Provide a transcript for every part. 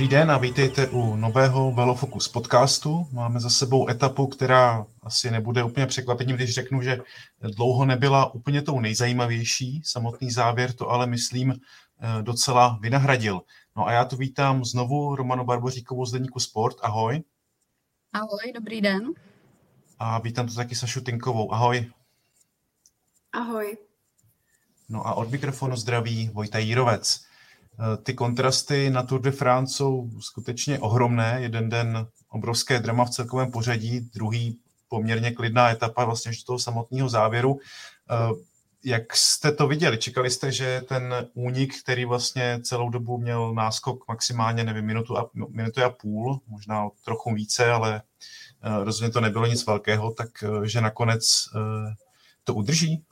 Dobrý den a vítejte u nového Velofocus podcastu. Máme za sebou etapu, která asi nebude úplně překvapením, když řeknu, že dlouho nebyla úplně tou nejzajímavější. Samotný závěr to ale, myslím, eh, docela vynahradil. No a já tu vítám znovu Romanu Barboříkovou z Deníku Sport. Ahoj. Ahoj, dobrý den. A vítám tu taky Sašu Tinkovou. Ahoj. Ahoj. No a od mikrofonu zdraví Vojta Jírovec. Eh, ty kontrasty na Tour de France jsou skutečně ohromné. Jeden den obrovské drama v celkovém pořadí, druhý poměrně klidná etapa vlastně do toho samotného závěru. Eh, jak jste to viděli? Čekali jste, že ten únik, který vlastně celou dobu měl náskok maximálně, nevím, minutu a, minutu a půl, možná trochu více, ale eh, rozhodně to nebylo nic velkého, tak že nakonec to udrží?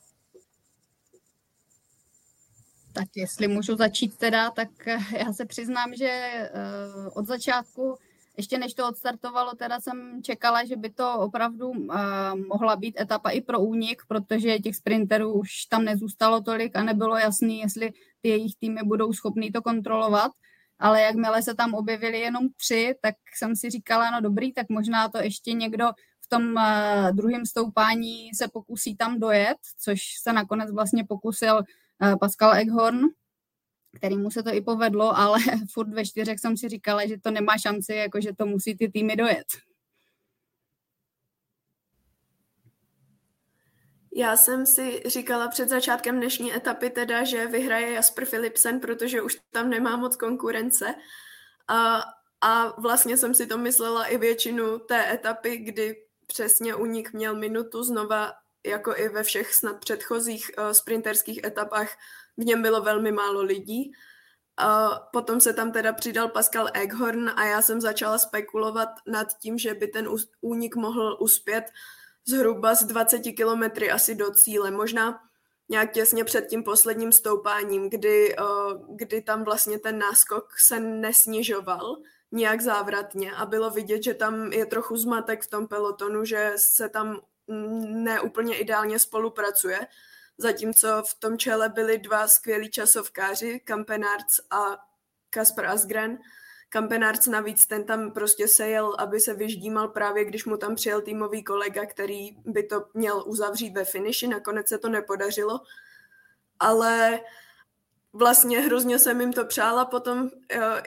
Tak jestli můžu začít teda, tak eh, já se přiznám, že eh, od začátku, ještě než to odstartovalo, teda jsem čekala, že by to opravdu eh, mohla být etapa i pro únik, protože těch sprinterů už tam nezůstalo tolik a nebylo jasný, jestli ty jejich týmy budou schopný to kontrolovat. Ale jakmile se tam objevili jenom tři, tak jsem si říkala, no dobrý, tak možná to ještě někdo v tom druhém stoupání se pokusí tam dojet, což se nakonec vlastně pokusil Pascal Eghorn, kterýmu se to i povedlo, ale furt ve čtyřech jsem si říkala, že to nemá šanci, jako že to musí ty týmy dojet. Já jsem si říkala před začátkem dnešní etapy teda, že vyhraje Jasper Philipsen, protože už tam nemá moc konkurence. A, a vlastně jsem si to myslela i většinu té etapy, kdy přesně u nich měl minutu znova jako i ve všech snad předchozích uh, sprinterských etapách, v něm bylo velmi málo lidí. Uh, potom se tam teda přidal Pascal Eghorn a já jsem začala spekulovat nad tím, že by ten únik mohl uspět zhruba z 20 kilometry asi do cíle. Možná nějak těsně před tím posledním stoupáním, kdy, uh, kdy tam vlastně ten náskok se nesnižoval nějak závratně a bylo vidět, že tam je trochu zmatek v tom pelotonu, že se tam neúplně ideálně spolupracuje, zatímco v tom čele byli dva skvělí časovkáři, Kampenarts a Kasper Asgren. Kampenarts navíc ten tam prostě sejel, aby se vyždímal právě, když mu tam přijel týmový kolega, který by to měl uzavřít ve finiši, nakonec se to nepodařilo, ale vlastně hrozně jsem jim to přála potom uh,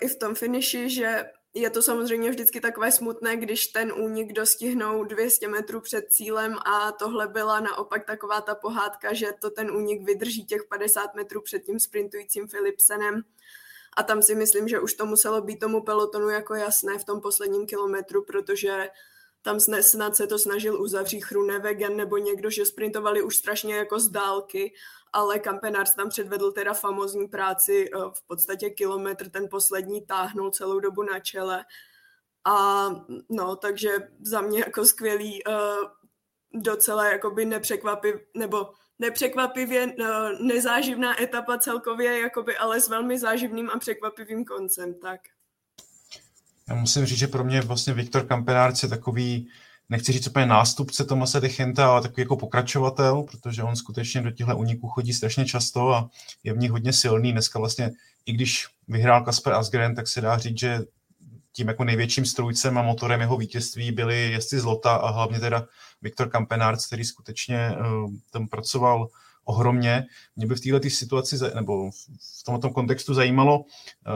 i v tom finiši, že je to samozřejmě vždycky takové smutné, když ten únik dostihnou 200 metrů před cílem a tohle byla naopak taková ta pohádka, že to ten únik vydrží těch 50 metrů před tím sprintujícím Philipsenem. A tam si myslím, že už to muselo být tomu pelotonu jako jasné v tom posledním kilometru, protože tam snad se to snažil uzavřít Chrunewegen nebo někdo, že sprintovali už strašně jako z dálky ale Kampenář tam předvedl teda famozní práci, eh, v podstatě kilometr ten poslední táhnul celou dobu na čele a no, takže za mě jako skvělý uh, docela jakoby nepřekvapiv, nebo nepřekvapivě uh, nezáživná etapa celkově, jakoby, ale s velmi záživným a překvapivým koncem, tak. Já musím říct, že pro mě vlastně Viktor Kampenárc je takový nechci říct úplně nástupce Tomase Dechenta, ale takový jako pokračovatel, protože on skutečně do těchto uniků chodí strašně často a je v nich hodně silný. Dneska vlastně, i když vyhrál Kasper Asgren, tak se dá říct, že tím jako největším strůjcem a motorem jeho vítězství byli jezdci Zlota a hlavně teda Viktor Kampenárc, který skutečně uh, tam pracoval ohromně. Mě by v této situaci, nebo v tomto kontextu zajímalo, uh,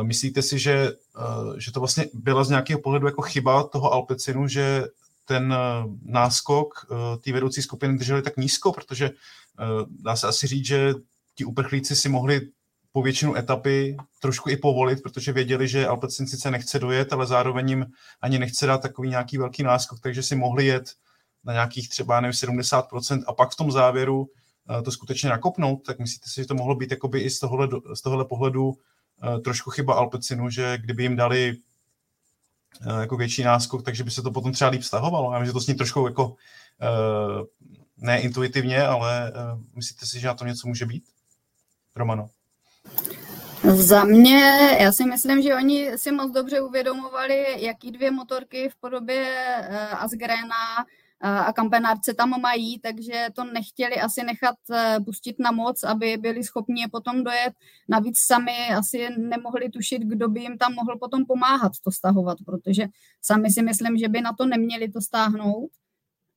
myslíte si, že, uh, že to vlastně byla z nějakého pohledu jako chyba toho Alpecinu, že ten eh, náskok eh, té vedoucí skupiny drželi tak nízko, protože eh, dá se asi říct, že ti uprchlíci si mohli po většinu etapy trošku i povolit, protože věděli, že Alpecin sice nechce dojet, ale zároveň jim ani nechce dát takový nějaký velký náskok, takže si mohli jet na nějakých třeba nevím, 70% a pak v tom závěru to skutečně nakopnout, tak myslíte si, že to mohlo být i z tohohle, z tohohle pohledu trošku chyba Alpecinu, že kdyby jim dali jako větší náskok, takže by se to potom třeba líp stahovalo. Já vím, že to s ní trošku jako ne intuitivně, ale myslíte si, že na tom něco může být? Romano. Za mě, já si myslím, že oni si moc dobře uvědomovali, jaký dvě motorky v podobě Asgrena a kampenárce tam mají, takže to nechtěli asi nechat eh, pustit na moc, aby byli schopni je potom dojet. Navíc sami asi nemohli tušit, kdo by jim tam mohl potom pomáhat to stahovat, protože sami si myslím, že by na to neměli to stáhnout.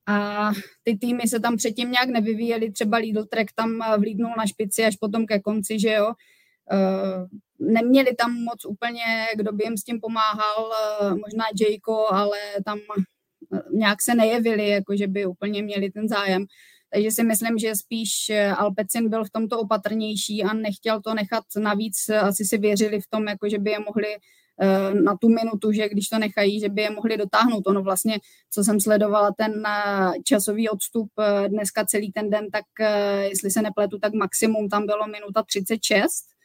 A ty týmy se tam předtím nějak nevyvíjely, třeba Lidl Trek tam eh, vlídnul na špici až potom ke konci, že jo. Eh, neměli tam moc úplně, kdo by jim s tím pomáhal, možná Jayko, ale tam nějak se nejevili, jako že by úplně měli ten zájem. Takže si myslím, že spíš eh, Alpecin byl v tomto opatrnější a nechtěl to nechat navíc. Asi si věřili v tom, jako že by je mohli eh, na tu minutu, že když to nechají, že by je mohli dotáhnout. Ono vlastně, co jsem sledovala, ten eh, časový odstup dneska celý ten den, tak jestli se nepletu, tak maximum tam bylo minuta 36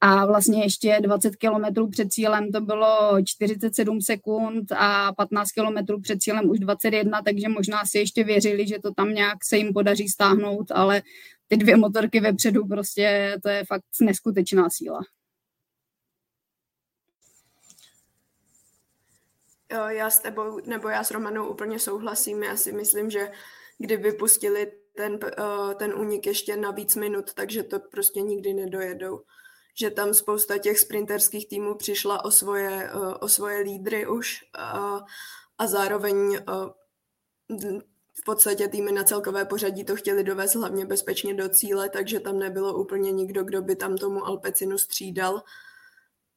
a vlastně ještě 20 kilometrů před cílem to bylo 47 sekund a 15 kilometrů před cílem už 21, takže možná si ještě věřili, že to tam nějak se jim podaří stáhnout, ale ty dvě motorky vepředu prostě to je fakt neskutečná síla. Já s tebou, nebo já s Romanou úplně souhlasím. Já si myslím, že kdyby pustili ten, eh, ten únik ještě na víc minut, takže to prostě nikdy nedojedou že tam spousta těch sprinterských týmů přišla o svoje, eh, o svoje lídry už a, a zároveň eh, v podstatě týmy na celkové pořadí to chtěli dovést hlavně bezpečně do cíle, takže tam nebylo úplně nikdo, kdo by tam tomu Alpecinu střídal.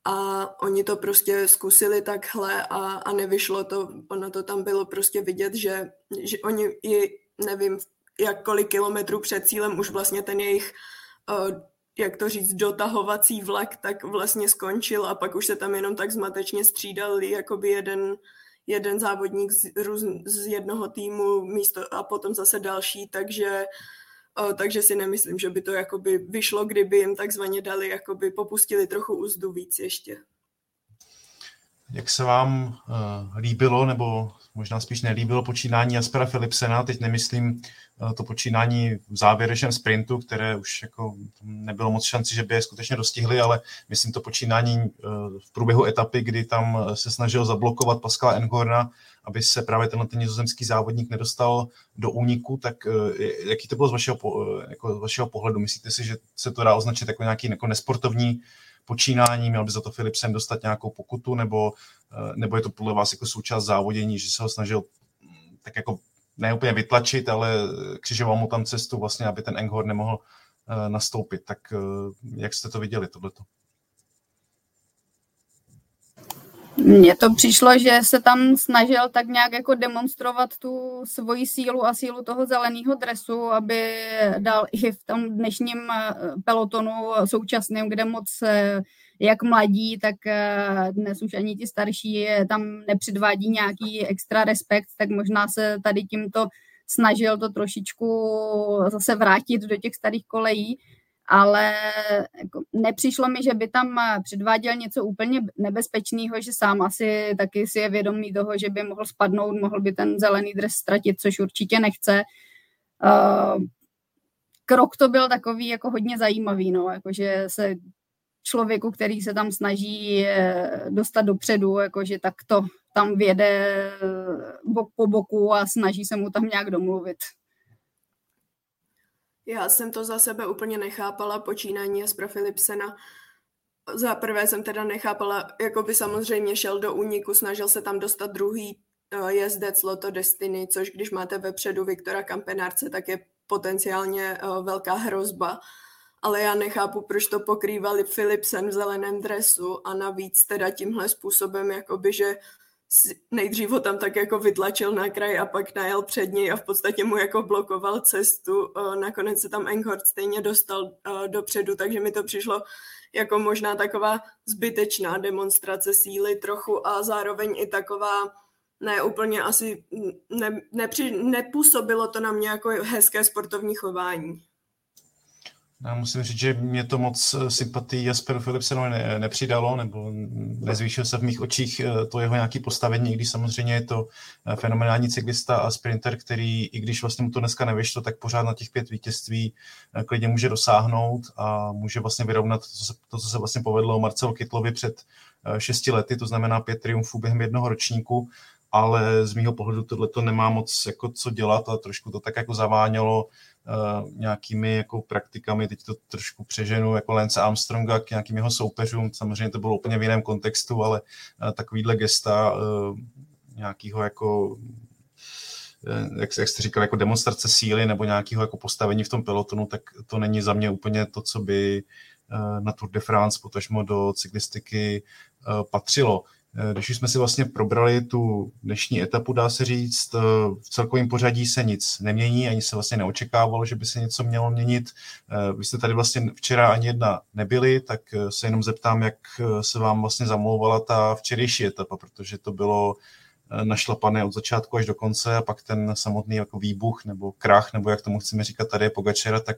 A oni to prostě zkusili takhle a, a nevyšlo to. Ono to tam bylo prostě vidět, že, že oni i nevím, jak kolik kilometrů před cílem už vlastně ten jejich uh, jak to říct, dotahovací vlak, tak vlastně skončil a pak už se tam jenom tak zmatečně střídali jakoby jeden, jeden závodník z, růz, z jednoho týmu místo a potom zase další, takže o, takže si nemyslím, že by to jakoby vyšlo, kdyby jim takzvaně dali, jakoby popustili trochu úzdu víc ještě. Jak se vám uh, líbilo, nebo možná spíš nelíbilo počínání Jaspera Philipsena, teď nemyslím uh, to počínání v závěrečném sprintu, které už jako nebylo moc šanci, že by je skutečně dostihli, ale myslím to počínání uh, v průběhu etapy, kdy tam se snažil zablokovat Pascala Enghorna, aby se právě tenhle ten nizozemský závodník nedostal do úniku, tak jaký to bylo z vašeho, jako z vašeho pohledu? Myslíte si, že se to dá označit jako nějaký jako nesportovní počínání, měl by za to Philipsen dostat nějakou pokutu, nebo, eh, nebo je to podle vás jako součást závodění, že se ho snažil mm, tak jako ne úplně vytlačit, ale křižoval mu tam cestu vlastně, aby ten Enghor nemohl eh, nastoupit. Tak eh, jak jste to viděli, tohleto? Mně to přišlo, že se tam snažil tak nějak jako demonstrovat tu svoji sílu a sílu toho zeleného dresu, aby dal i v tom dnešním eh, pelotonu současným, kde moc eh, jak mladí, tak eh, dnes už ani ti starší tam nepředvádí nějaký extra respekt, tak možná se tady tímto snažil to trošičku zase vrátit do těch starých kolejí ale jako nepřišlo mi, že by tam předváděl něco úplně nebezpečného, že sám asi taky si je vědomý toho, že by mohl spadnout, mohl by ten zelený dres ztratit, což určitě nechce. Uh, krok to byl takový jako hodně zajímavý, no, jakože se člověku, který se tam snaží eh, dostat dopředu, jakože tak to tam věde bok po boku a snaží se mu tam nějak domluvit. Já jsem to za sebe úplně nechápala, počínání Jaspra Philipsena. Za prvé jsem teda nechápala, jako by samozřejmě šel do úniku, snažil se tam dostat druhý eh, jezdec Loto Destiny, což když máte vepředu Viktora Kampenárce, tak je potenciálně eh, velká hrozba. Ale já nechápu, proč to pokrývali Philipsen v zeleném dresu a navíc teda tímhle způsobem, jakoby, že nejdřív ho tam tak jako vytlačil na kraj a pak najel před něj a v podstatě mu jako blokoval cestu. Nakonec se tam Enghort stejně dostal dopředu, takže mi to přišlo jako možná taková zbytečná demonstrace síly trochu a zároveň i taková ne úplně asi ne, nepři, nepůsobilo to na mě jako hezké sportovní chování. Já musím říct, že mě to moc eh, sympatii Jasperu Philipsenovi ne, nepřidalo, nebo nezvýšil se v mých očích eh, to jeho nějaké postavení, když samozřejmě je to eh, fenomenální cyklista a sprinter, který, i když vlastně mu to dneska nevyšlo, tak pořád na těch pět vítězství klidně může dosáhnout a může vlastně vyrovnat to, co se, to, co se vlastně povedlo Marcelu Kytlovi před šesti lety, to znamená pět triumfů během jednoho ročníku, ale z mýho pohledu tohle to nemá moc jako co dělat a trošku to tak jako zavánělo uh, nějakými jako praktikami, teď to trošku přeženu jako Lance Armstronga k nějakým jeho soupeřům, samozřejmě to bylo úplně v jiném kontextu, ale uh, takovýhle gesta uh, nějakého jako jak, jak jste říkal, jako demonstrace síly nebo nějakého jako postavení v tom pelotonu, tak to není za mě úplně to, co by na Tour de France, potažmo do cyklistiky patřilo. Eh, když už jsme si vlastně probrali tu dnešní etapu, dá se říct, eh, v celkovém pořadí se nic nemění, ani se vlastně neočekávalo, že by se něco mělo měnit. Eh, vy jste tady vlastně včera ani jedna nebyli, tak se jenom zeptám, jak se vám vlastně zamlouvala ta včerejší etapa, protože to bylo našlapané od začátku až do konce a pak ten samotný jako výbuch nebo krach, nebo jak tomu chceme říkat tady Pogačera, tak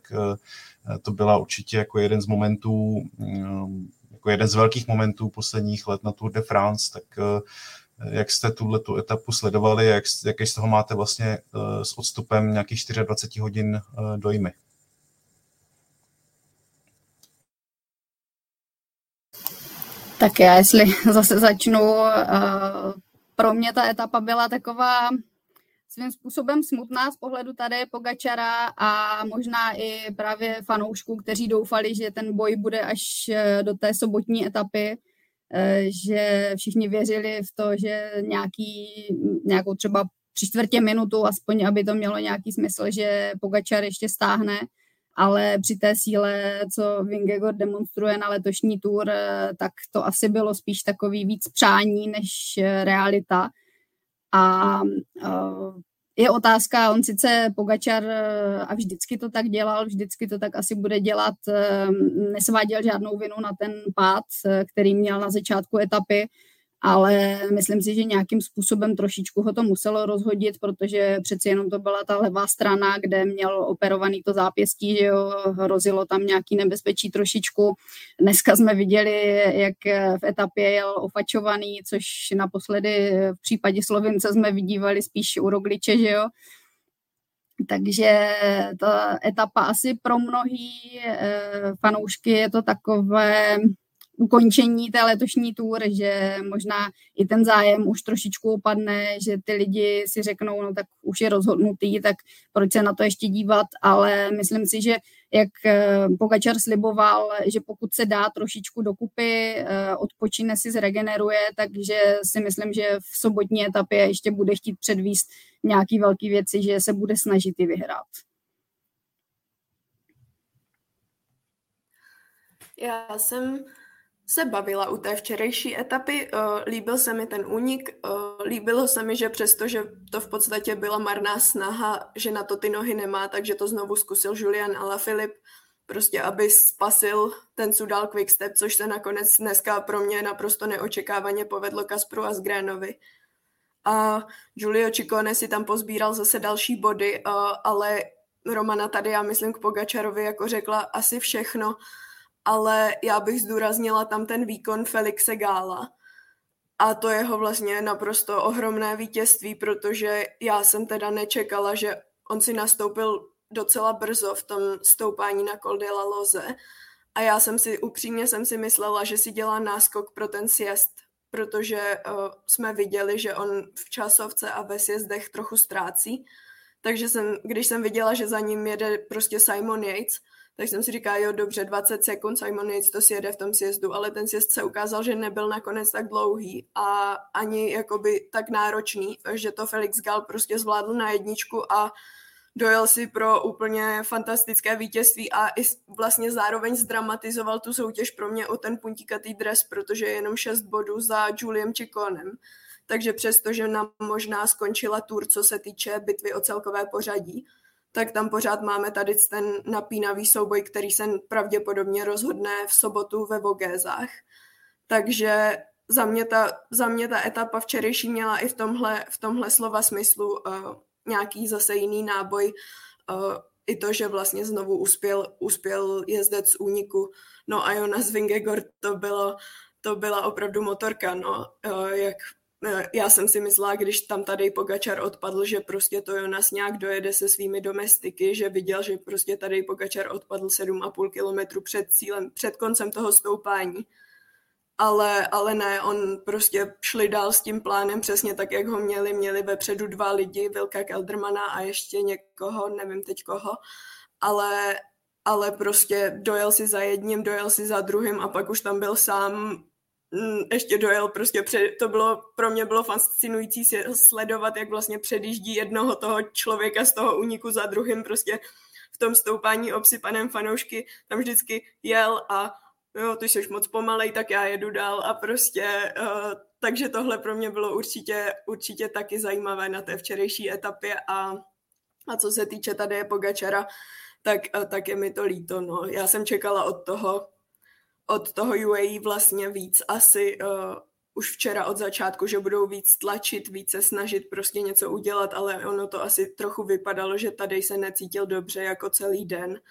to byla určitě jako jeden z momentů mm, jako jeden z velkých momentů posledních let na Tour de France, tak eh, jak jste tuhle tu etapu sledovali, jak, jaký z toho máte vlastně eh, s odstupem nějakých 24 hodin eh, dojmy? Tak já, jestli zase začnu, pro mě ta etapa byla taková svým způsobem smutná z pohledu tady Pogačara a možná i právě fanoušků, kteří doufali, že ten boj bude až eh, do té sobotní etapy, eh, že všichni věřili v to, že nějaký, nějakou třeba tři čtvrtě minutu, aspoň aby to mělo nějaký smysl, že Pogačar ještě stáhne, ale při té síle, co Vingegor demonstruje na letošní tour, eh, tak to asi bylo spíš takový víc přání než realita. A je otázka, on sice Pogačar a vždycky to tak dělal, vždycky to tak asi bude dělat, nesváděl žádnou vinu na ten pád, který měl na začátku etapy, ale myslím si, že nějakým způsobem trošičku ho to muselo rozhodit, protože přeci jenom to byla ta levá strana, kde měl operovaný to zápěstí, že jo, hrozilo tam nějaký nebezpečí trošičku. Dneska jsme viděli, jak v etapě jel opačovaný, což naposledy v případě Slovince jsme vidívali spíš u Rogliče, že jo, takže ta etapa asi pro mnohý eh, fanoušky je to takové ukončení té letošní tour, že možná i ten zájem už trošičku opadne, že ty lidi si řeknou, no tak už je rozhodnutý, tak proč se na to ještě dívat, ale myslím si, že jak eh, Pogačar sliboval, že pokud se dá trošičku dokupy, eh, odpočine si, zregeneruje, takže si myslím, že v sobotní etapě ještě bude chtít předvíst nějaký velký věci, že se bude snažit i vyhrát. Já jsem se bavila u té včerejší etapy. Uh, líbil se mi ten únik, uh, líbilo se mi, že přesto, že to v podstatě byla marná snaha, že na to ty nohy nemá, takže to znovu zkusil Julian Alaphilippe, prostě aby spasil ten Sudal Quickstep, což se nakonec dneska pro mě naprosto neočekávaně povedlo Kaspru a Zgrénovi. A Giulio Ciccone si tam pozbíral zase další body, uh, ale Romana tady, já myslím, k Pogačarovi jako řekla asi všechno ale já bych zdůraznila tam ten výkon Felixe Gála. A to jeho vlastně naprosto ohromné vítězství, protože já jsem teda nečekala, že on si nastoupil docela brzo v tom stoupání na Col de la Loze. A já jsem si, upřímně jsem si myslela, že si dělá náskok pro ten sjezd, protože uh, jsme viděli, že on v časovce a ve sjezdech trochu ztrácí. Takže jsem, když jsem viděla, že za ním jede prostě Simon Yates, tak jsem si říkala, jo, dobře, 20 sekund, Simon Yates to si jede v tom sjezdu, ale ten sjezd se ukázal, že nebyl nakonec tak dlouhý a ani jakoby tak náročný, že to Felix Gal prostě zvládl na jedničku a dojel si pro úplně fantastické vítězství a i vlastně zároveň zdramatizoval tu soutěž pro mě o ten puntíkatý dres, protože je jenom 6 bodů za Juliem Chikonem. Takže přesto, že nám možná skončila tour, co se týče bitvy o celkové pořadí, tak tam pořád máme tady ten napínavý souboj, který se pravděpodobně rozhodne v sobotu ve Vogézách. Takže za mě ta, za mě ta etapa včerejší měla i v tomhle, v tomhle slova smyslu uh, nějaký zase jiný náboj. Uh, i to, že vlastně znovu uspěl, uspěl jezdec z úniku. No a Jonas Vingegaard to bylo, to byla opravdu motorka, no, uh, jak já jsem si myslela, když tam tady Pogačar odpadl, že prostě to Jonas nějak dojede se svými domestiky, že viděl, že prostě tady Pogačar odpadl 7,5 kilometru před cílem, před koncem toho stoupání. Ale, ale ne, on prostě šli dál s tím plánem přesně tak, jak ho měli. Měli vepředu dva lidi, Vilka Keldermana a ještě někoho, nevím teď koho, ale, ale prostě dojel si za jedním, dojel si za druhým a pak už tam byl sám ještě dojel prostě před, to bylo, pro mě bylo fascinující sledovat, jak vlastně předjíždí jednoho toho člověka z toho úniku za druhým prostě v tom stoupání obsypaném fanoušky, tam vždycky jel a jo, ty jsi moc pomalej, tak já jedu dál a prostě, uh, takže tohle pro mě bylo určitě, určitě taky zajímavé na té včerejší etapě a, a co se týče tady Pogačara, tak, uh, tak je mi to líto, no. Já jsem čekala od toho, od toho UAE vlastně víc asi uh, už včera od začátku, že budou víc tlačit, více snažit prostě něco udělat, ale ono to asi trochu vypadalo, že tady se necítil dobře jako celý den.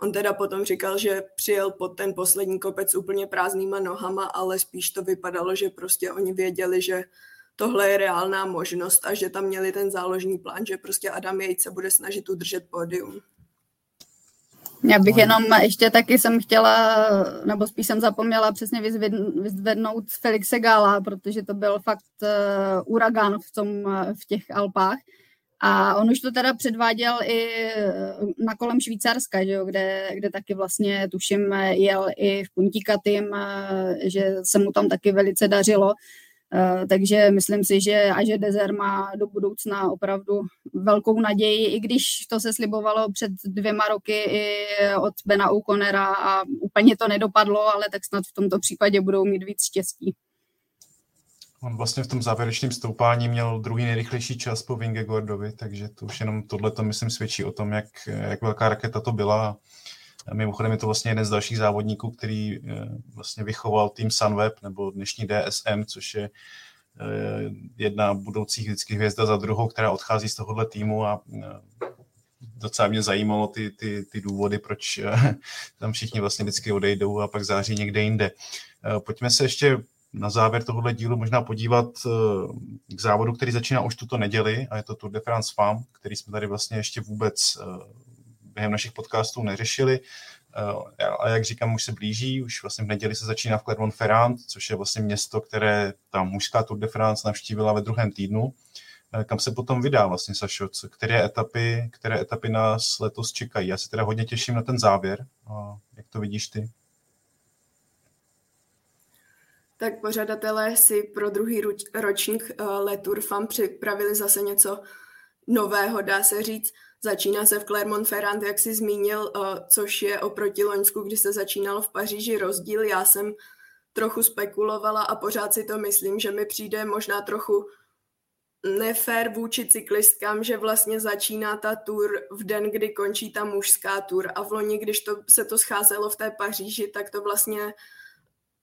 On teda potom říkal, že přijel pod ten poslední kopec úplně prázdnýma nohama, ale spíš to vypadalo, že prostě oni věděli, že tohle je reálná možnost a že tam měli ten záložní plán, že prostě Adam Jejce bude snažit udržet pódium. Já bych jenom ještě taky jsem chtěla, nebo spíš jsem zapomněla přesně vyzvednout Felixe Gala, protože to byl fakt uh, uragán v, tom, v těch Alpách. A on už to teda předváděl i eh, na kolem Švýcarska, že jo, kde, kde taky vlastně tuším jel i v Puntikatým, že se mu tam taky velice dařilo. Eh, takže myslím si, že a že Dezer má do budoucna opravdu velkou naději, i když to se slibovalo před dvěma roky i od Bena Ukonera a úplně to nedopadlo, ale tak snad v tomto případě budou mít víc štěstí. On vlastně v tom závěrečném stoupání měl druhý nejrychlejší čas po Vingegordovi, takže to už jenom tohle to myslím svědčí o tom, jak, jak velká raketa to byla. Mimochodem je to vlastně jeden z dalších závodníků, který eh, vlastně vychoval tým Sunweb nebo dnešní DSM, což je eh, jedna budoucích vždycky hvězda za druhou, která odchází z tohohle týmu a eh, docela mě zajímalo ty, ty, ty důvody, proč tam všichni vlastně vždycky odejdou a pak září někde jinde. Pojďme se ještě na závěr tohohle dílu možná podívat k závodu, který začíná už tuto neděli a je to Tour de France FAM, který jsme tady vlastně ještě vůbec během našich podcastů neřešili. Eh, a jak říkám, už se blíží, už vlastně v neděli se začíná v Clermont-Ferrand, což je vlastně město, které ta mužská Tour de France navštívila ve druhém týdnu. Eh, kam se potom vydá vlastně Sašo? Které etapy, které etapy nás letos čekají? Já se teda hodně těším na ten závěr. A jak to vidíš ty? Tak pořadatelé si pro druhý ročník eh, Le Tour FAM připravili zase něco nového, dá se říct. Začíná se v Clermont-Ferrand, jak jsi zmínil, eh, což je oproti Loňsku, kdy se začínalo v Paříži rozdíl. Já jsem trochu spekulovala a pořád si to myslím, že mi přijde možná trochu nefér vůči cyklistkám, že vlastně začíná ta tour v den, kdy končí ta mužská tour a v loni, když to, se to scházelo v té Paříži, tak to vlastně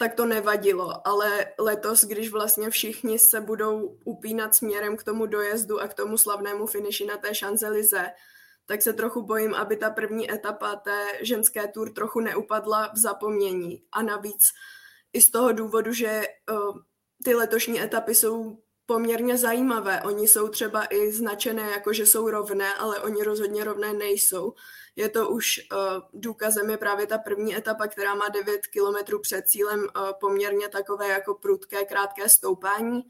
tak to nevadilo, ale letos, když vlastně všichni se budou upínat směrem k tomu dojezdu a k tomu slavnému finiši na té Champs-Élysées, tak se trochu bojím, aby ta první etapa té ženské tour trochu neupadla v zapomnění. A navíc i z toho důvodu, že uh, ty letošní etapy jsou poměrně zajímavé. Oni jsou třeba i značené jako, že jsou rovné, ale oni rozhodně rovné nejsou. Je to už uh, důkazem je právě ta první etapa, která má 9 kilometrů před cílem uh, poměrně takové jako prudké, krátké stoupání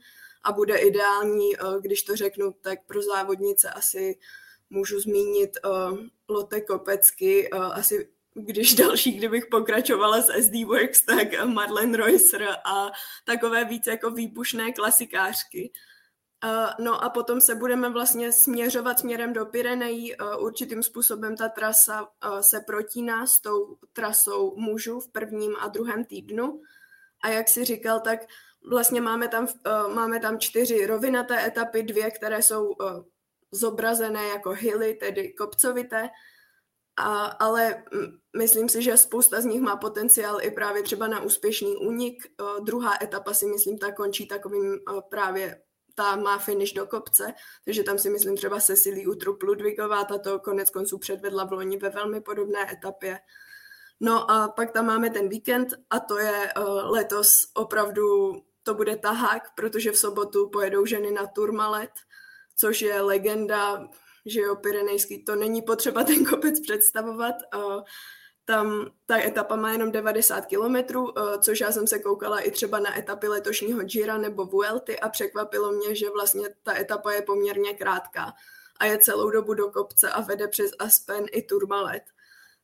a bude ideální, uh, když to řeknu, tak pro závodnice asi můžu zmínit Lotte Kopecky, asi když další, kdybych pokračovala s SD Works, tak Marlene Reusser a takové víc jako výpušné klasikářky. No a potom se budeme vlastně směřovat směrem do Pyrenejí. Uh, určitým způsobem ta trasa se protíná s tou trasou mužů v prvním a druhém týdnu. A jak si říkal, tak vlastně máme tam, máme tam čtyři rovinaté etapy, dvě, které jsou zobrazené jako hilly, tedy kopcovité, a, ale myslím si, že spousta z nich má potenciál i právě třeba na úspěšný únik. Druhá etapa si myslím, ta končí takovým právě ta má finish do kopce, takže tam si myslím třeba Cecily Utrup Ludvigová, ta to konec konců předvedla v loni ve velmi podobné etapě. No a pak tam máme ten víkend a to je uh, letos opravdu, to bude tahák, protože v sobotu pojedou ženy na Turmalet, což je legenda, že jo, Pyrenejský, to není potřeba ten kopec představovat. Tam ta etapa má jenom 90 kilometrů, uh, což já jsem se koukala i třeba na etapy letošního Gira nebo Vuelty a překvapilo mě, že vlastně ta etapa je poměrně krátká a je celou dobu do kopce a vede přes Aspen i Turmalet.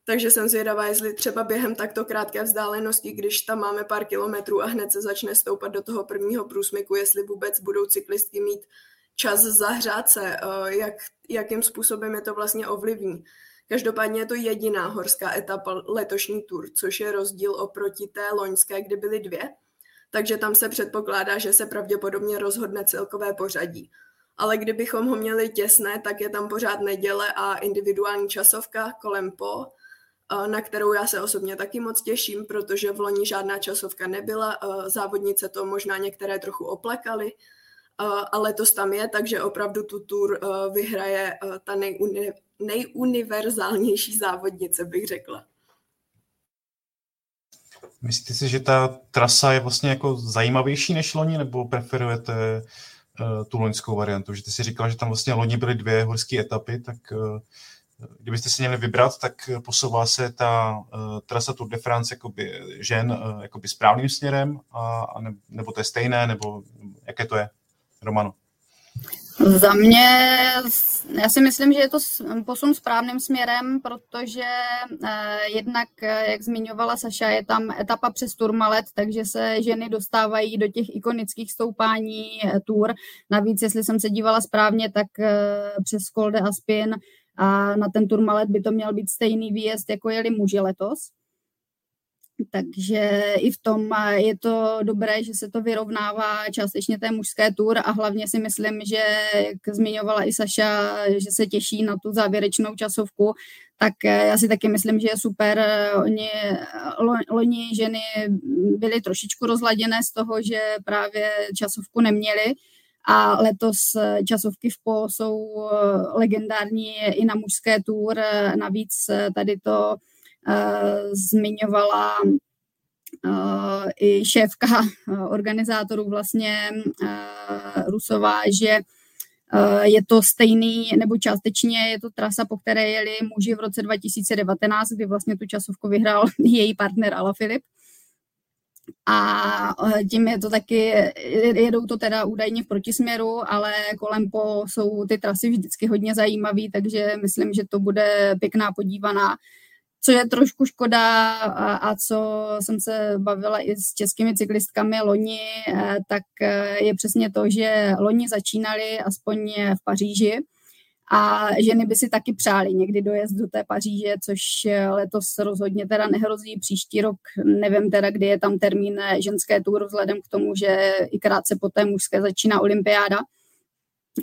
Takže jsem zvědavá, jestli třeba během takto krátké vzdálenosti, když tam máme pár kilometrů a hned se začne stoupat do toho prvního průsmyku, jestli vůbec budou cyklistky mít čas zahřát se, eh, jak, jakým způsobem je to vlastně ovlivní. Každopádně je to jediná horská etapa letošní tur, což je rozdíl oproti té loňské, kdy byly dvě. Takže tam se předpokládá, že se pravděpodobně rozhodne celkové pořadí. Ale kdybychom ho měli těsné, tak je tam pořád neděle a individuální časovka kolem po, na kterou já se osobně taky moc těším, protože v loni žádná časovka nebyla, závodnice to možná některé trochu oplekaly, ale to tam je, takže opravdu tu tour vyhraje ta nejuni, nejuniverzálnější závodnice, bych řekla. Myslíte si, že ta trasa je vlastně jako zajímavější než loni, nebo preferujete uh, tu loňskou variantu? Že ty si říkal, že tam vlastně loni byly dvě horské etapy, tak kdybyste si měli vybrat, tak posouvá se ta trasa Tour de France jakoby žen jakoby správným směrem, a, a ne, nebo to je stejné, nebo jaké to je, Romano? Za mě, já si myslím, že je to posun správným směrem, protože eh, jednak, eh, jak zmiňovala Saša, je tam etapa přes Turmalet, takže se ženy dostávají do těch ikonických stoupání eh, Tour. Navíc, jestli jsem se dívala správně, tak přes Kolde a Spin a na ten Turmalet by to měl být stejný výjezd, jako jeli muži letos. Takže i v tom je to dobré, že se to vyrovnává částečně té mužské tur a hlavně si myslím, že, jak zmiňovala i Saša, že se těší na tu závěrečnou časovku, tak já si taky myslím, že je super. Oni, loni ženy byly trošičku rozladěné z toho, že právě časovku neměly, a letos časovky v PO jsou legendární i na mužské tour. Navíc tady to Eh, zmiňovala eh, i šéfka eh, organizátorů vlastně Rusová, že je to stejný, nebo částečně je to trasa, po které jeli muži v roce 2019, kdy vlastně tu časovku vyhrál její partner Ala Filip. A tím je to taky, jedou to teda údajně v protisměru, ale kolem po jsou ty trasy vždycky hodně zajímavé, takže myslím, že to bude pěkná podívaná co je trošku škoda a, a co jsem se bavila i s českými cyklistkami loni, eh, tak eh, je přesně to, že loni začínali aspoň v Paříži a ženy by si taky přáli někdy dojezd do té Paříže, což eh, letos rozhodně teda nehrozí. Příští rok nevím teda, kdy je tam termín ženské tour, vzhledem k tomu, že i krátce po té mužské začíná olympiáda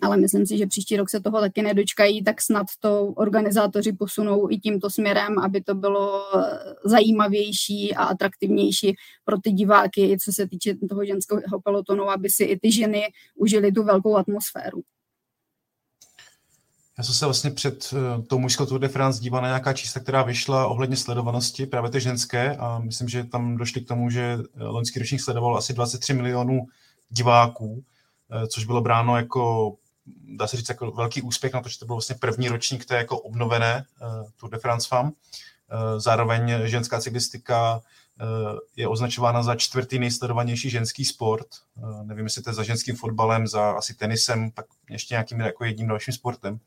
ale myslím si, že příští rok se toho taky nedočkají, tak snad to organizátoři posunou i tímto směrem, aby to bylo zajímavější a atraktivnější pro ty diváky, co se týče toho ženského pelotonu, aby si i ty ženy užili tu velkou atmosféru. Já jsem se vlastně před eh, tou mužskou Tour de France díval na nějaká čísla, která vyšla ohledně sledovanosti, právě ty ženské, a myslím, že tam došli k tomu, že eh, loňský ročník sledoval asi 23 milionů diváků, eh, což bylo bráno jako dá se říct, jako velký úspěch na to, že to byl vlastně první ročník té jako obnovené uh, Tour de France FAM. Uh, zároveň ženská cyklistika je označována za čtvrtý nejsledovanější ženský sport. Nevím, jestli to je za ženským fotbalem, za asi tenisem, tak ještě nějakým jako jedním dalším sportem.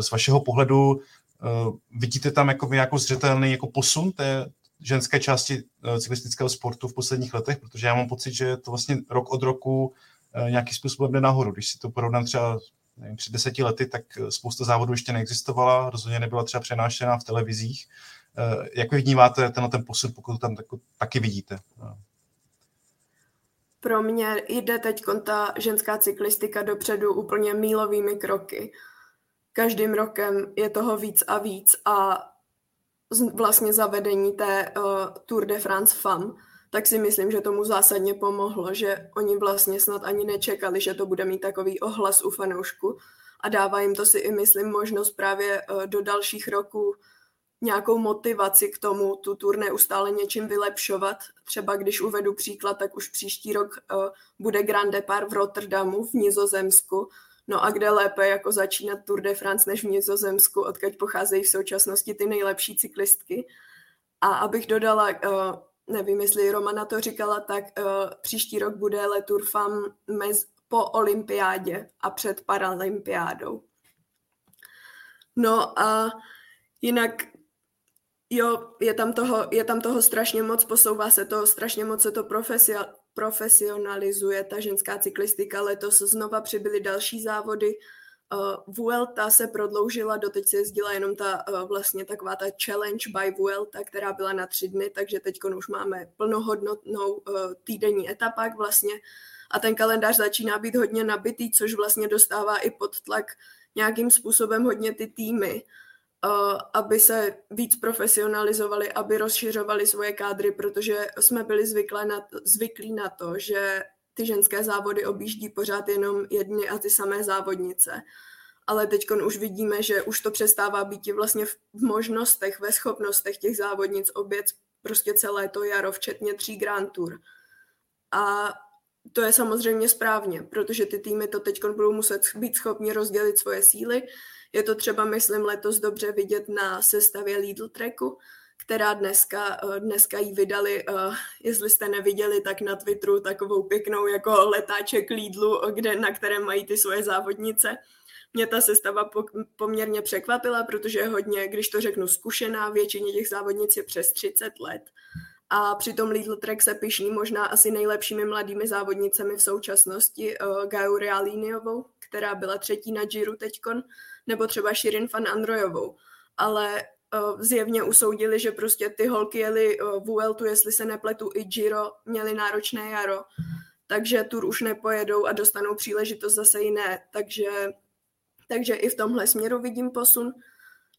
Z vašeho pohledu vidíte tam jako nějakou zřetelný jako posun té ženské části cyklistického sportu v posledních letech, protože já mám pocit, že to vlastně rok od roku Eh, nějakým způsobem jde nahoru. Když si to porovnám třeba nevím, před deseti lety, tak eh, spousta závodů ještě neexistovala, rozhodně nebyla třeba přenášená v televizích. Eh, jak vy vnímáte tenhle ten posun, pokud tam taky vidíte? Pro mě jde teď ta ženská cyklistika dopředu úplně mílovými kroky. Každým rokem je toho víc a víc a vlastně zavedení té uh, Tour de France FAM tak si myslím, že tomu zásadně pomohlo, že oni vlastně snad ani nečekali, že to bude mít takový ohlas u fanoušku a dává jim to si i myslím možnost právě eh, do dalších roků nějakou motivaci k tomu tu tur neustále něčím vylepšovat. Třeba když uvedu příklad, tak už příští rok uh, bude Grand Depart v Rotterdamu v Nizozemsku. No a kde lépe jako začínat Tour de France než v Nizozemsku, odkud pocházejí v současnosti ty nejlepší cyklistky. A abych dodala, uh, nevím, jestli Romana to říkala, tak uh, příští rok bude Le Tour Femme mez, po olympiádě a před paralympiádou. No a jinak Jo, je tam, toho, je tam toho strašně moc, posouvá se to, strašně moc se to profesio, profesionalizuje, ta ženská cyklistika. Letos znova přibyly další závody. Uh, Vuelta se prodloužila, doteď se jezdila jenom ta uh, vlastně taková ta challenge by Vuelta, která byla na tři dny, takže teď už máme plnohodnotnou uh, týdenní etapák vlastně a ten kalendář začíná být hodně nabitý, což vlastně dostává i pod tlak nějakým způsobem hodně ty týmy. Aby se víc profesionalizovali, aby rozšiřovali svoje kádry, protože jsme byli na, zvyklí na to, že ty ženské závody objíždí pořád jenom jedny a ty samé závodnice. Ale teď už vidíme, že už to přestává být vlastně v možnostech, ve schopnostech těch závodnic obět prostě celé to jaro, včetně tří Grand Tour. A to je samozřejmě správně, protože ty týmy to teď budou muset být schopni rozdělit svoje síly, je to třeba, myslím, letos dobře vidět na sestavě Lidl Tracku, která dneska, eh, dneska jí vydali, eh, jestli jste neviděli, tak na Twitteru takovou pěknou jako letáček Lidlu, kde, na kterém mají ty svoje závodnice. Mě ta sestava poměrně překvapila, protože hodně, když to řeknu, zkušená, většině těch závodnic je přes 30 let. A přitom Lidl Trek se pišní možná asi nejlepšími mladými závodnicemi v současnosti uh, Gaju Realiniovou, která byla třetí na Giro teďkon, nebo třeba Shirin van Androjovou. Ale zjevně usoudili, že prostě ty holky jeli uh, Vueltu, jestli se nepletu, i Giro, měli náročné jaro, takže tur už nepojedou a dostanou příležitost zase jiné. Takže, takže i v tomhle směru vidím posun.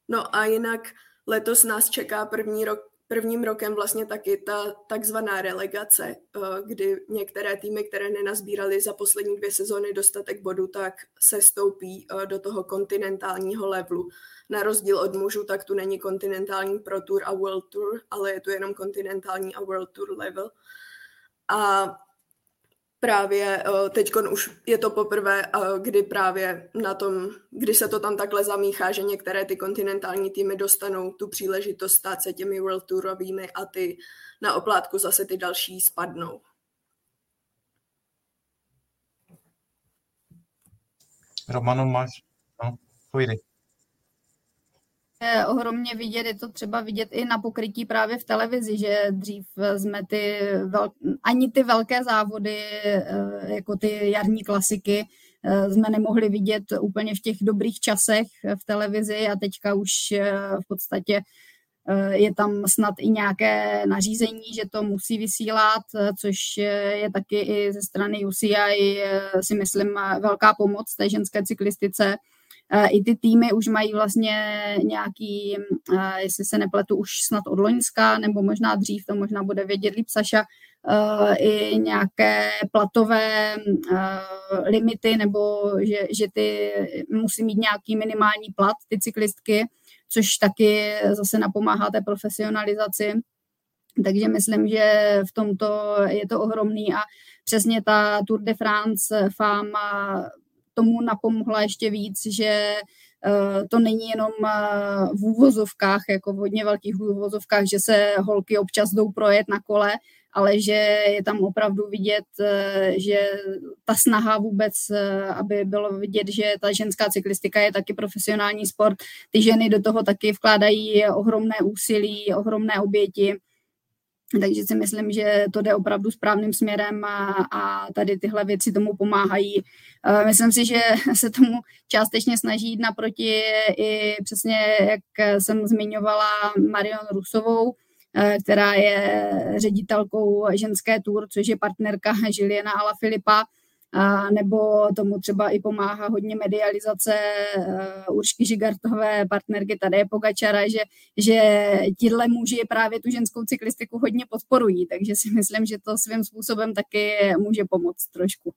No a jinak letos nás čeká první rok prvním rokem vlastně taky ta takzvaná relegace, eh, kdy některé týmy, které nenazbíraly za poslední dvě sezóny dostatek bodů, tak se stoupí eh, do toho kontinentálního levelu. Na rozdíl od mužů, tak tu není kontinentální Pro Tour a World Tour, ale je tu jenom kontinentální a World Tour level. A právě eh, teď už je to poprvé, eh, kdy právě na tom, kdy se to tam takhle zamíchá, že některé ty kontinentální týmy dostanou tu příležitost stát se těmi World Tourovými a ty na oplátku zase ty další spadnou. Romano, máš? No, povídej ohromně vidět, je to třeba vidět i na pokrytí právě v televizi, že dřív jsme ty vel, ani ty velké závody, eh, jako ty jarní klasiky, eh, jsme nemohli vidět úplně v těch dobrých časech v televizi a teďka už eh, v podstatě je tam snad i nějaké nařízení, že to musí vysílat, což je taky i ze strany UCI si myslím velká pomoc té ženské cyklistice, i ty týmy už mají vlastně nějaký, jestli se nepletu, už snad od Loňska, nebo možná dřív, to možná bude vědět líp Saša, i nějaké platové limity, nebo že, že ty musí mít nějaký minimální plat, ty cyklistky, což taky zase napomáhá té profesionalizaci. Takže myslím, že v tomto je to ohromný a přesně ta Tour de France fama tomu napomohla ještě víc, že eh, to není jenom eh, v úvozovkách, jako v hodně velkých úvozovkách, že se holky občas jdou projet na kole, ale že je tam opravdu vidět, eh, že ta snaha vůbec, aby bylo vidět, že ta ženská cyklistika je taky profesionální sport, ty ženy do toho taky vkládají ohromné úsilí, ohromné oběti takže si myslím, že to jde opravdu správným směrem a, a tady tyhle věci tomu pomáhají. Eh, myslím si, že se tomu částečně snaží jít naproti i přesně, jak jsem zmiňovala, Marion Rusovou, eh, která je ředitelkou ženské tour, což je partnerka Žiliena Ala Filipa, a nebo tomu třeba i pomáhá hodně medializace uh, Uršky Žigartové, partnerky Tadeje Pogačara, že, že tíhle muži právě tu ženskou cyklistiku hodně podporují, takže si myslím, že to svým způsobem taky může pomoct trošku.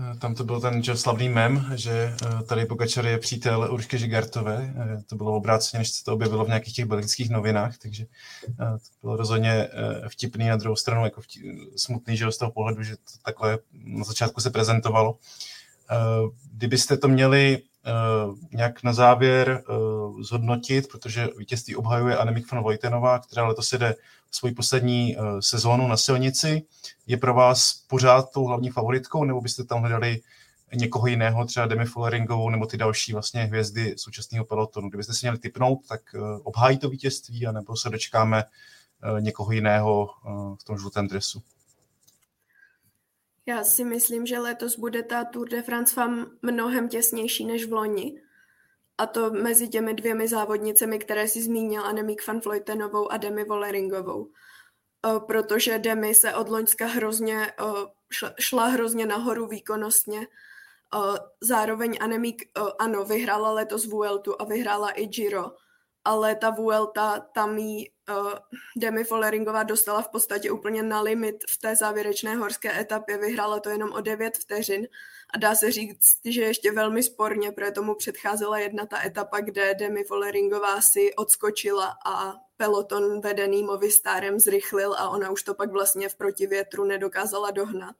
Eh, tam to byl ten že slavný mem, že eh, tady Pogačar je přítel Uršky Žigartové. Eh, to bylo obráceně, než se to objevilo v nějakých těch belgických novinách, takže to bylo rozhodně vtipný na druhou stranu, jako smutný, že z toho pohledu, že to takhle na začátku se prezentovalo. Kdybyste to měli nějak na závěr zhodnotit, protože vítězství obhajuje Anemik van Vojtenová, která letos jede svoji poslední sezónu na silnici, je pro vás pořád tou hlavní favoritkou, nebo byste tam hledali někoho jiného, třeba Demi Folleringovou nebo ty další vlastně hvězdy současného pelotonu. Kdybyste si měli typnout, tak eh, obhájí to vítězství, anebo se dočkáme eh, někoho jiného eh, v tom žlutém dresu? Já si myslím, že letos bude ta Tour de France vám mnohem těsnější než v loni. A to mezi těmi dvěmi závodnicemi, které si zmínil, Anemik van Vleutenovou a Demi Volleringovou. Eh, protože Demi se od Loňska hrozně, šla hrozně nahoru výkonnostně. Zároveň Anemik, ano, vyhrála letos Vueltu a vyhrála i Giro, ale ta Vuelta, tam jí Demi Folleringová dostala v podstatě úplně na limit v té závěrečné horské etapě, vyhrála to jenom o 9 vteřin a dá se říct, že ještě velmi sporně, protože tomu předcházela jedna ta etapa, kde Demi Folleringová si odskočila a peloton vedený Movistarem zrychlil a ona už to pak vlastně v protivětru nedokázala dohnat.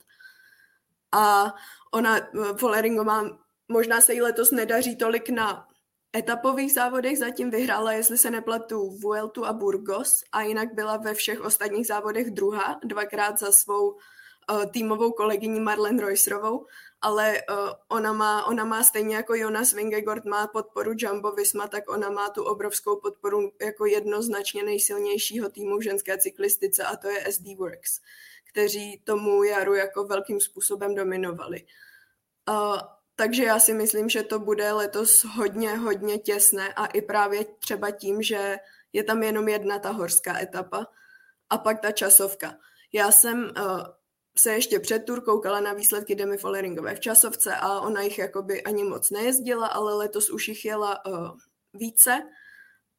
A ona, Folleringová, možná se jí letos nedaří tolik na etapových závodech, zatím vyhrála, jestli se nepletu, Vueltu a Burgos a jinak byla ve všech ostatních závodech druhá, dvakrát za svou uh, týmovou kolegyní Marlen Reusrovou ale uh, ona, má, ona má stejně jako Jonas Vingegaard má podporu Jumbo Visma, tak ona má tu obrovskou podporu jako jednoznačně nejsilnějšího týmu v ženské cyklistice a to je SD Works, kteří tomu jaru jako velkým způsobem dominovali. Uh, takže já si myslím, že to bude letos hodně, hodně těsné a i právě třeba tím, že je tam jenom jedna ta horská etapa a pak ta časovka. Já jsem uh, se ještě před tur koukala na výsledky Demi Folleringové v časovce a ona jich jakoby ani moc nejezdila, ale letos už jich jela uh, více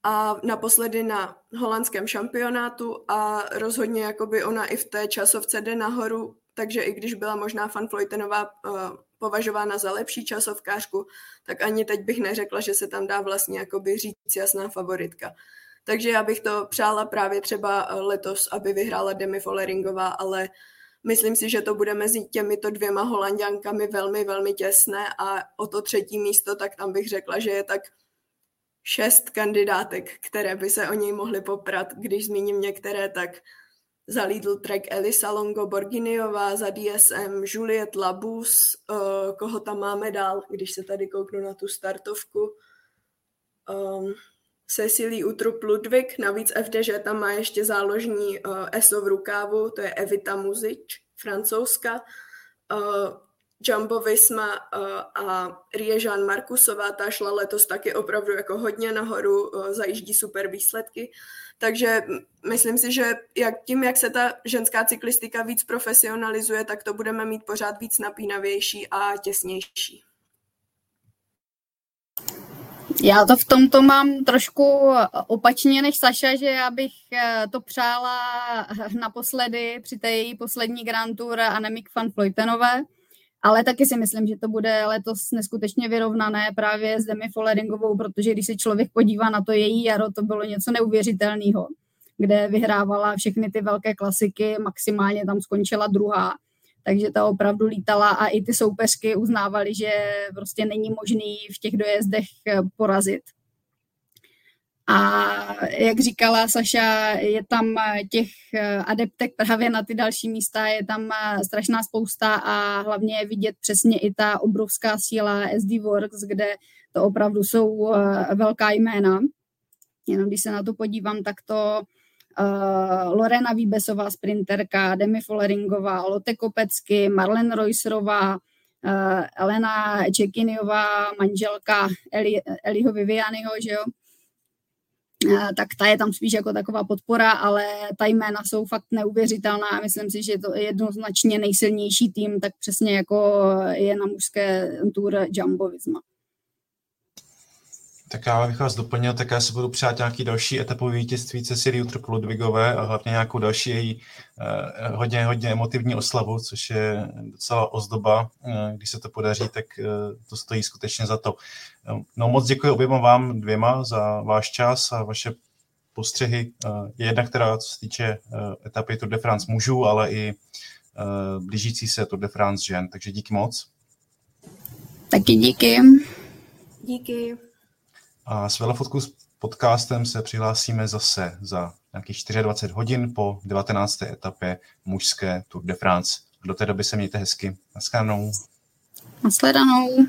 a naposledy na holandském šampionátu a rozhodně jakoby ona i v té časovce jde nahoru, takže i když byla možná Fan Floytenová uh, považována za lepší časovkářku, tak ani teď bych neřekla, že se tam dá vlastně jakoby říct jasná favoritka. Takže já bych to přála právě třeba eh, letos, aby vyhrála Demi Folleringová, ale Myslím si, že to bude mezi těmito dvěma holanděnkami velmi, velmi těsné a o to třetí místo, tak tam bych řekla, že je tak šest kandidátek, které by se o něj mohly poprat. Když zmíním některé, tak za Lidl Trek Elisa Longo Borginiová, za DSM Juliet Labus, uh, koho tam máme dál, když se tady kouknu na tu startovku. Um, Cecilii Utrup Ludwig, navíc FDŽ tam má ještě záložní uh, ESO v rukávu, to je Evita Muzič, francouzska, uh, Jumbo Visma uh, a Riežan Markusová, ta šla letos taky opravdu jako hodně nahoru, uh, zajíždí super výsledky. Takže myslím si, že jak, tím, jak se ta ženská cyklistika víc profesionalizuje, tak to budeme mít pořád víc napínavější a těsnější. Já to v tomto mám trošku opačně než Saša, že já bych eh, to přála naposledy při té její poslední Grand Tour Anemik van Floytenové, ale taky si myslím, že to bude letos neskutečně vyrovnané právě s Demi Folleringovou, protože když se člověk podívá na to její jaro, to bylo něco neuvěřitelného, kde vyhrávala všechny ty velké klasiky, maximálně tam skončila druhá takže ta opravdu lítala a i ty soupeřky uznávali, že prostě není možný v těch dojezdech eh, porazit. A jak říkala Saša, je tam eh, těch eh, adeptek právě na ty další místa, je tam strašná spousta a hlavně je vidět přesně i ta obrovská síla SD Works, kde to opravdu jsou velká jména. Jenom když se na to podívám, tak to uh, Lorena Výbesová, sprinterka, Demi Folleringová, Lotte Kopecky, Marlen Reusrová, uh, Elena Čekiniová, manželka Eli, Eliho Vivianyho, že jo? Tak ta je tam spíš jako taková podpora, ale ta jména jsou fakt neuvěřitelná myslím si, že je to jednoznačně nejsilnější tým, tak přesně jako je na mužské tour Jumbo Visma. Tak já bych vás doplnil, tak já se budu přát nějaký další etapový vítězství Cecily Utrup Ludvigové a hlavně nějakou další její eh, hodně, hodně emotivní oslavu, což je docela ozdoba. Eh, když se to podaří, tak eh, to stojí skutečně za to. No moc děkuji oběma vám dvěma za váš čas a vaše postřehy. Eh, jedna, která co se týče eh, etapy Tour de France mužů, ale i eh, blížící se Tour de France žen. Takže díky moc. Taky díky. Díky. A s Velofotku s podcastem se přihlásíme zase za nějakých 24 hodin po 19. etapě mužské Tour de France. Do té doby se mějte hezky. Naschledanou. Naschledanou.